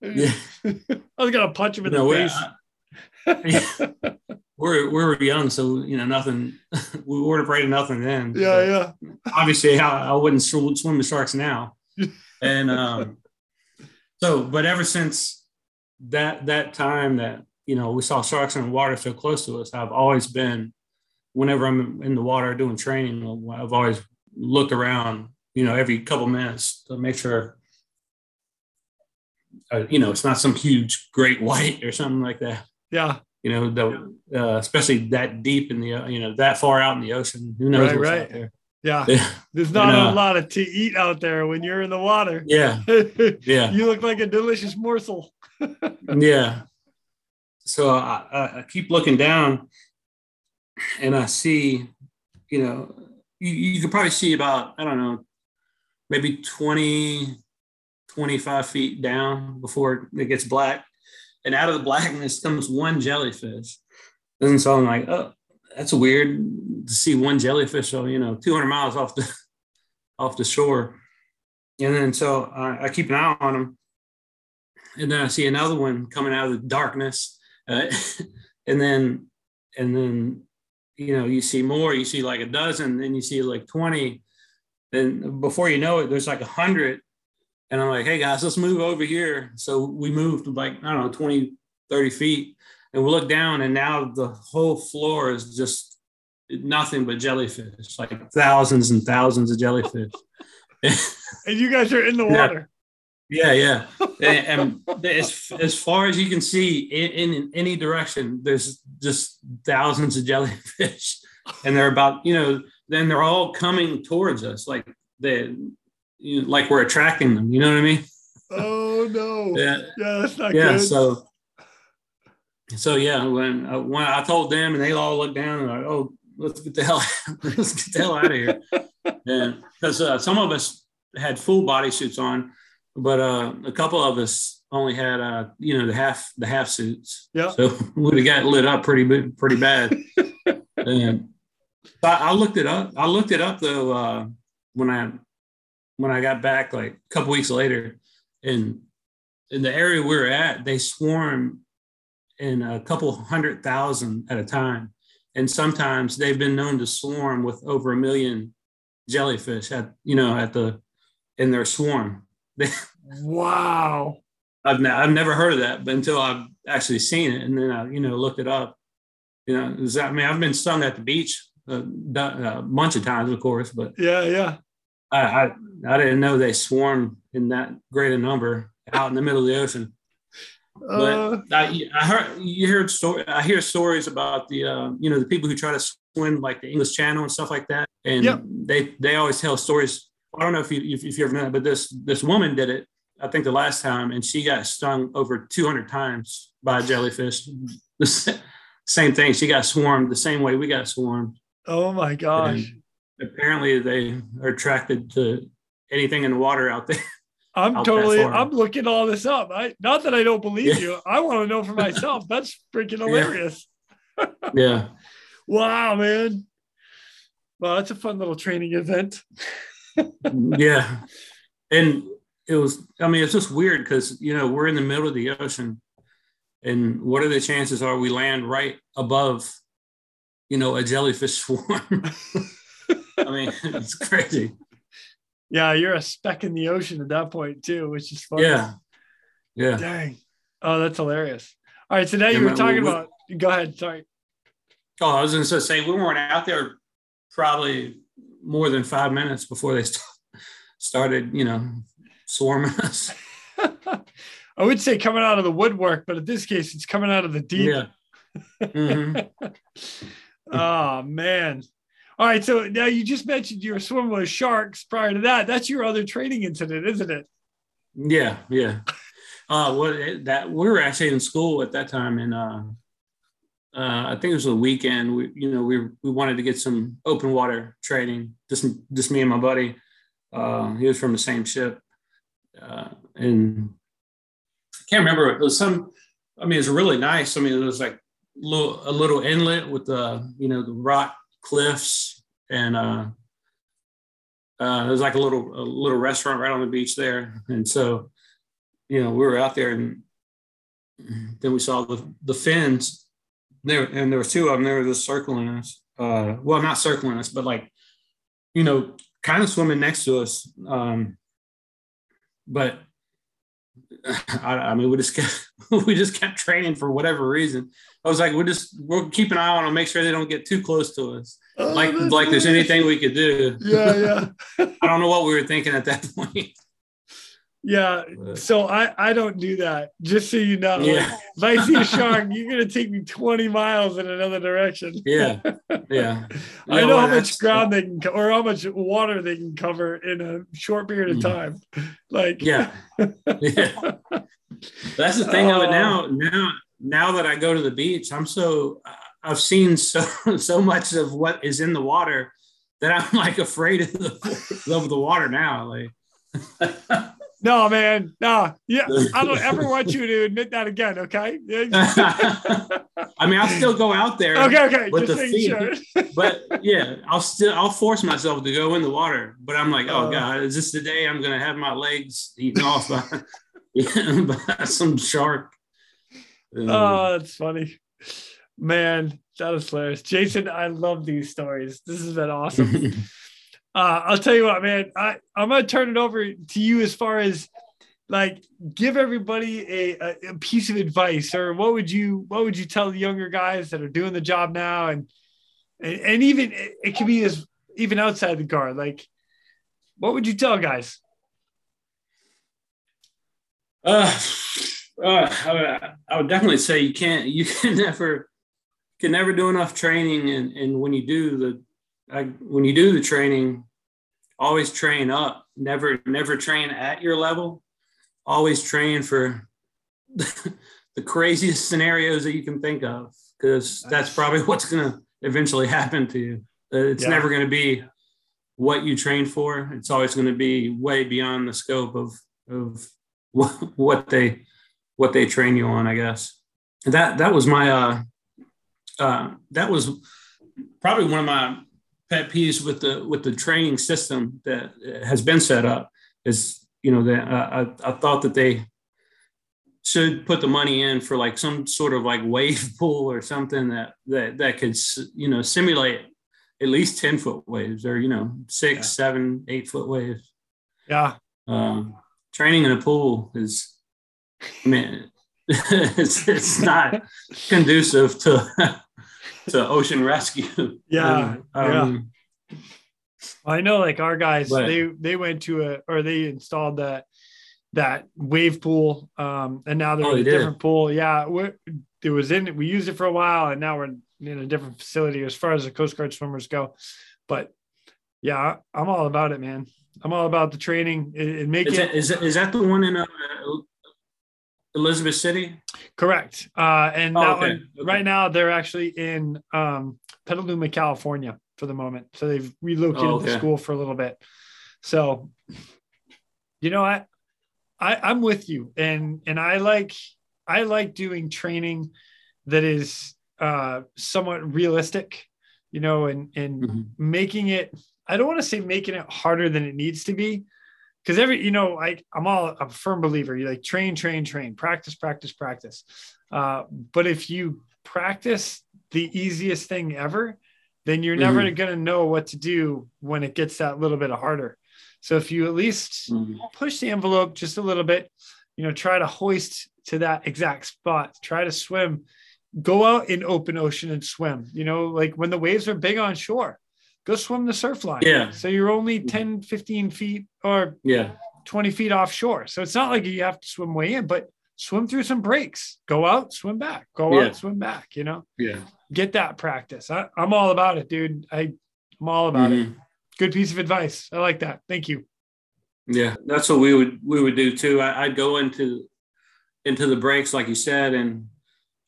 yeah I was gonna punch him in no, the we, face. Yeah. we're we were young so you know nothing we weren't afraid of nothing then yeah, yeah. obviously I, I wouldn't swim, swim with sharks now and um so but ever since that that time that you know we saw sharks in the water so close to us i've always been whenever i'm in the water doing training i've always looked around you know every couple minutes to make sure uh, you know it's not some huge great white or something like that Yeah. you know the uh, especially that deep in the you know that far out in the ocean who knows Right, what's right. out there Yeah. yeah There's not And, a uh, lot of to eat out there when you're in the water. yeah Yeah. you look like a delicious morsel. yeah. So I, I- I keep looking down and I see, you know, you, you could probably see about, I don't know, maybe 20, 25 feet down before it gets black. And out of the blackness comes one jellyfish. And so I'm like, oh, that's weird to see one jellyfish, on, you know, 200 miles off the off the shore. And then so I, I keep an eye on them. and then I see another one coming out of the darkness, uh, and then and then you know you see more. You see like a dozen, then you see like twenty. Then before you know it, there's like a hundred, and I'm like, hey guys, let's move over here. So we moved like I don't know 20, 30 feet, and we look down, and now the whole floor is just nothing but jellyfish, like thousands and thousands of jellyfish. And you guys are in the water. Yeah, yeah. and, and as, as far as you can see in, in any direction, there's just thousands of jellyfish. And they're about, you know, then they're all coming towards us like they you know, like we're attracting them. You know what I mean? Oh no. Yeah. Yeah, that's not yeah. good. So so yeah, when uh, when I told them and they all looked down and like, oh, let's get the hell let's get the hell out of here. and because uh, some of us had full body suits on, but uh, a couple of us only had uh, you know the half the half suits. Yeah. So we got lit up pretty pretty bad. and I, I looked it up. I looked it up though uh, when I when I got back like a couple weeks later, and in the area we were at, they swarm in a couple hundred thousand at a time, and sometimes they've been known to swarm with over a million jellyfish at you know at the in their swarm. wow. I've, ne- I've never heard of that but until I've actually seen it, and then I you know looked it up. You know, is that, I mean, I've been stung at the beach uh, a, uh, a bunch of times, of course, but Yeah, yeah. I, I I didn't know they swarm in that great a number out in the middle of the ocean. Uh, But I, I heard you heard story. I hear stories about the uh, you know the people who try to swim like the English Channel and stuff like that, and Yep. they they always tell stories. I don't know if you if, if you ever know, it, but this this woman did it. I think the last time, and she got stung over 200 times by a jellyfish. The same thing. She got swarmed the same way we got swarmed. oh my gosh. And apparently, they are attracted to anything in the water out there. I'm that totally. I'm looking all this up. I not that I don't believe Yeah. you. I want to know for myself. That's freaking hilarious. yeah. Wow, man. Well, that's a fun little training event. yeah and it was i mean it's just weird because you know we're in the middle of the ocean and what are the chances are we land right above you know a jellyfish swarm i mean it's crazy Yeah, you're a speck in the ocean at that point too, which is funny. yeah yeah Dang. Oh, that's hilarious. All right. So now Yeah, you were talking we- about go ahead. Sorry. oh i was going to say we weren't out there probably more than five minutes before they st- started you know swarming us I would say coming out of the woodwork, but in this case, it's coming out of the deep. yeah Mhm. oh man. All right. So now you just mentioned you were swimming with sharks prior to that. That's your other training incident, isn't it? Yeah, yeah. Uh, what that we were actually in school at that time, and uh, uh, I think it was a weekend. We, you know, we we wanted to get some open water training. Just just me and my buddy. Uh, he was from the same ship, uh, and I can't remember. It was some. I mean, it was really nice. I mean, it was like little a little inlet with the you know the rock cliffs and uh, uh, there was like a little a little restaurant right on the beach there, and so you know we were out there, and then we saw the the fins there, and there was two of them. They were just circling us. Uh, well, not circling us, but like you know, kind of swimming next to us. Um, but I, I mean, we just kept we just kept training for whatever reason. I was like, we just we'll keep an eye on them, make sure they don't get too close to us. Oh, Like like there's anything we could do. Yeah, yeah. I don't know what we were thinking at that point. Yeah. But, So I, I don't do that. Just so you know. yeah, If I see a shark, you're gonna take me 20 miles in another direction. yeah, yeah. I know how much ground they can co- or how much water they can cover in a short period of Mm. time. Like Yeah, yeah. That's the thing of it Oh. now. Now, now that I go to the beach, I'm so I've seen so so much of what is in the water that I'm like afraid of the, of the water now. Like, no man, no, yeah. I don't ever want you to admit that again, okay? I mean, I'll still go out there. okay. okay, With Just the feet. sure. but yeah, I'll still I'll force myself to go in the water. But I'm like, oh Uh. god, is this the day I'm gonna have my legs eaten off by, by some shark? Um, Oh, that's funny. Man, that is hilarious. Jason, I love these stories. This has been awesome. uh, I'll tell you what, man. I, I'm gonna turn it over to you as far as like give everybody a, a, a piece of advice, or what would you what would you tell the younger guys that are doing the job now, and and, and even it, it could be as even outside the guard, like what would you tell guys? Uh, uh, I, I would definitely say you can't. You can never can never do enough training, and and when you do the, I, when you do the training, always train up. Never never train at your level. Always train for the craziest scenarios that you can think of, because that's probably what's going to eventually happen to you. It's Yeah. never going to be what you train for. It's always going to be way beyond the scope of of what, what they what they train you on. I guess that that was my uh, uh, that was probably one of my pet peeves with the with the training system that has been set up. Is you know that uh, I I thought that they should put the money in for like some sort of like wave pool or something that that that could you know simulate at least 10 foot waves or you know six Yeah. seven eight foot waves Yeah. um training in a pool is i mean it's it's not conducive to to ocean rescue Yeah, um, I know like our guys, But- they they went to a or they installed that that wave pool. Um and now they're Oh, in a they did? different pool. Yeah. we it was in we used it for a while and now we're in a different facility as far as the Coast Guard swimmers go. But yeah, I'm all about it, man. I'm all about the training and and make is, it that, is, that, is that the one in uh, elizabeth city correct. Uh and Oh, okay, okay. right now they're actually in um Petaluma, California for the moment. So they've relocated Oh, the school for a little bit. So you know I, I I'm with you and and I like I like doing training that is uh somewhat realistic, you know, and and Mhm. making it I don't want to say making it harder than it needs to be. Because every, you know, I, I'm all I'm a firm believer. You like train, train, train, practice, practice, practice. Uh, but if you practice the easiest thing ever, then you're never going to know what to do when it gets that little bit harder. So if you at least Mhm. push the envelope just a little bit, you know, try to hoist to that exact spot, try to swim, go out in open ocean and swim, you know, like when the waves are big on shore, go swim the surf line. Yeah. So you're only 10, 15 feet or yeah 20 feet offshore. So it's not like you have to swim way in, but swim through some breaks, go out, swim back, go Yeah. out, swim back, you know, yeah get that practice. I, I'm all about it, dude. I, I'm all about it. Mhm. Good piece of advice. I like that. Thank you. Yeah, that's what we would we would do too. I, I'd go into into the breaks, like you said, and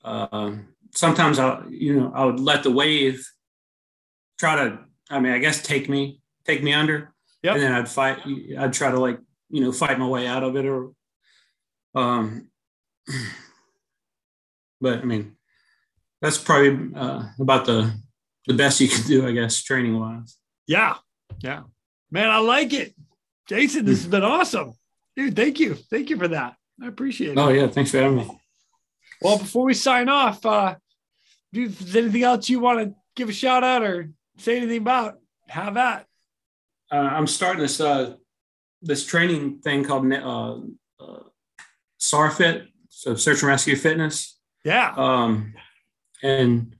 uh, sometimes I, you know, I would let the wave try to. I mean, I guess take me take me under, Yep. and then I'd fight. I'd try to like you know fight my way out of it, or um. But I mean, that's probably uh, about the the best you can do, I guess, training wise. Yeah. Yeah. Man, I like it. Jason, this has been awesome. Dude, thank you. Thank you for that. I appreciate it. Oh yeah, thanks for having me. Well, before we sign off, uh, there's anything else you want to give a shout out or say anything about, How that. uh, I'm starting this uh, this training thing called uh, uh, SARFit, so Search and Rescue Fitness, Yeah. um, and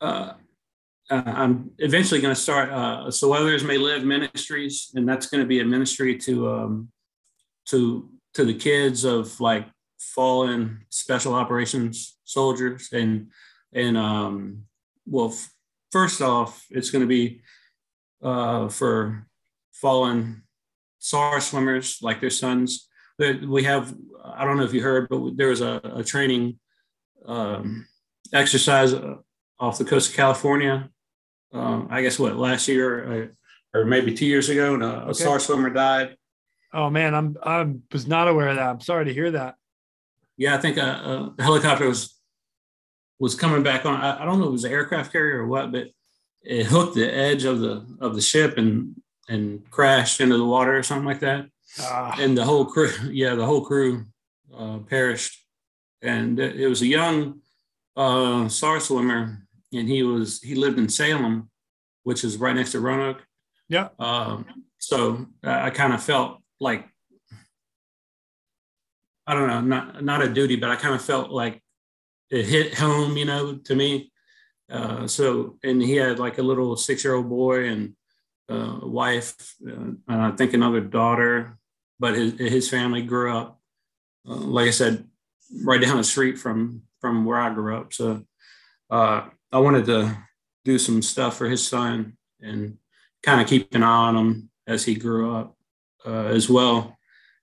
uh, uh, I'm eventually going to start uh, So Others May Live Ministries, and that's going to be a ministry to um, to to the kids of like fallen special operations soldiers, and and um, well, first off, it's going to be uh, for fallen SAR swimmers like their sons. We have, I don't know if you heard, but there was a, a training um, exercise uh, off the coast of California. Um, I guess what last year uh, or maybe two years ago, and a, a SAR swimmer died. Oh man, I'm I was not aware of that. I'm sorry to hear that. Yeah, I think a, a helicopter was was coming back on. I, I don't know if it was an aircraft carrier or what, but it hooked the edge of the of the ship and and crashed into the water or something like that. Ah, and the whole crew yeah the whole crew uh, perished and it was a young uh, SAR swimmer and he was he lived in Salem which is right next to Roanoke yeah. um, so I, I kind of felt like I don't know not not a duty but I kind of felt like it hit home you know to me uh, so and he had like a little six year old boy and uh, wife uh, and I think another daughter but his his family grew up uh, like I said, right down the street from from where I grew up. So uh, I wanted to do some stuff for his son and kind of keep an eye on him as he grew up uh, as well,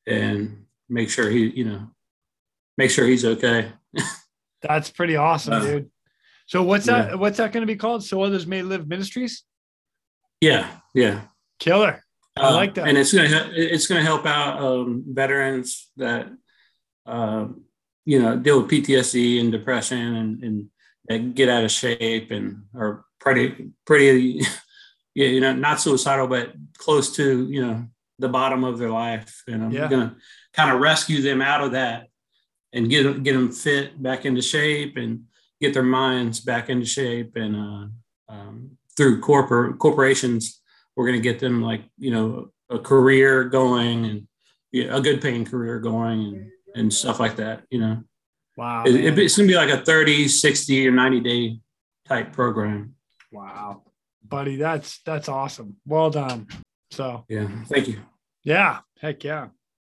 and make sure he, you know, make sure he's okay. That's pretty awesome, uh, dude. So what's that? What's that going to be called? So others may live ministries. Yeah, yeah, killer. I uh, like that, and it's gonna it's gonna help out um, veterans that uh, you know deal with PTSD and depression and, and, and get out of shape and are pretty pretty you know not suicidal but close to you know the bottom of their life, and I'm yeah. gonna kind of rescue them out of that and get get them fit back into shape and get their minds back into shape and uh, um, through corporate corporations we're going to get them like you know a career going and yeah, a good paying career going and, and stuff like that you know? Wow it, it, it's going to be like a 30 60 or 90 day type program. Wow. Buddy that's that's awesome. Well done. So yeah thank you. Yeah heck yeah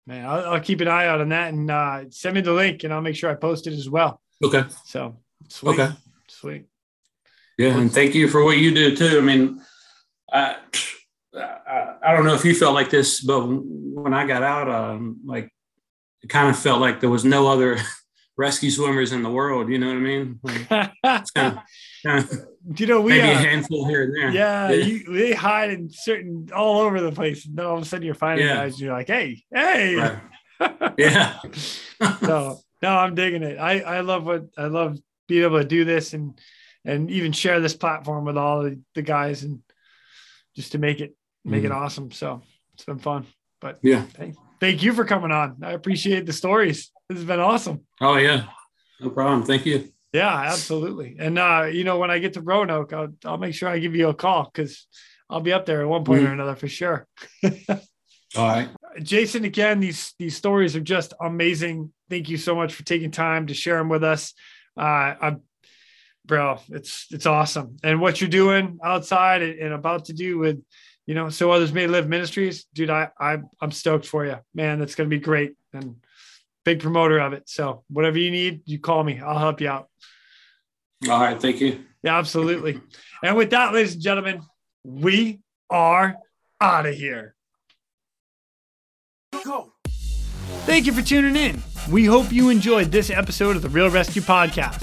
man i'll, I'll keep an eye out on that and uh, send me the link and i'll make sure i post it as well. Okay. So sweet. Okay. Sweet. Yeah and thank you for what you do too. I mean I, I, I don't know if you felt like this, but when I got out, um, like it kind of felt like there was no other rescue swimmers in the world. You know what I mean? Like, it's kind of, you know, we maybe uh, a handful here and there. Yeah, yeah. You, they hide in certain all over the place. And then all of a sudden, you're finding yeah. guys. And you're like, hey, hey. Right. yeah. no, no, I'm digging it. I I love what I love being able to do this and and even share this platform with all the, the guys and just to make it make mm. it awesome. So it's been fun. But yeah, thank, thank you for coming on. I appreciate the stories. This has been awesome. Oh yeah, no problem. Thank you. Yeah, absolutely. And uh, you know, when I get to Roanoke, I'll I'll make sure I give you a call because I'll be up there at one point mm. or another for sure. All right. Jason, again, these these stories are just amazing. Thank you so much for taking time to share them with us. Uh, I'm bro, it's it's awesome. And what you're doing outside and, and about to do with you know, so others may live ministries, dude. I, I I'm stoked for you, man. That's gonna be great and big promoter of it. So whatever you need, you call me. I'll help you out. All right, thank you. Yeah, absolutely. and with that, ladies and gentlemen, we are out of here. Go. Thank you for tuning in. We hope you enjoyed this episode of the Real ResQ Podcast.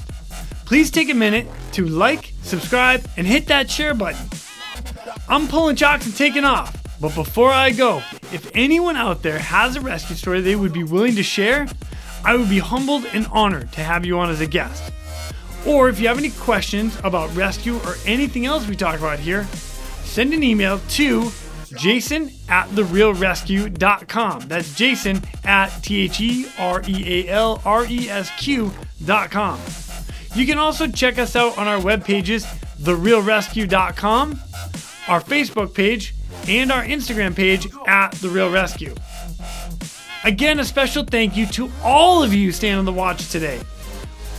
Please take a minute to like, subscribe, and hit that share button. I'm pulling chocks and taking off. But before I go, if anyone out there has a rescue story they would be willing to share, I would be humbled and honored to have you on as a guest. Or if you have any questions about rescue or anything else we talk about here, send an email to jason at therealresq.com. That's jason at T H E R E A L R E S Q.com. You can also check us out on our web pages, therealresq.com our Facebook page, and our Instagram page at The Real ResQ. Again, a special thank you to all of you staying on the watch today.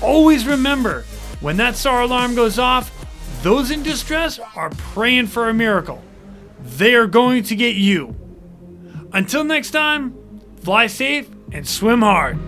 Always remember when that SAR alarm goes off, those in distress are praying for a miracle. They are going to get you. Until next time, fly safe and swim hard.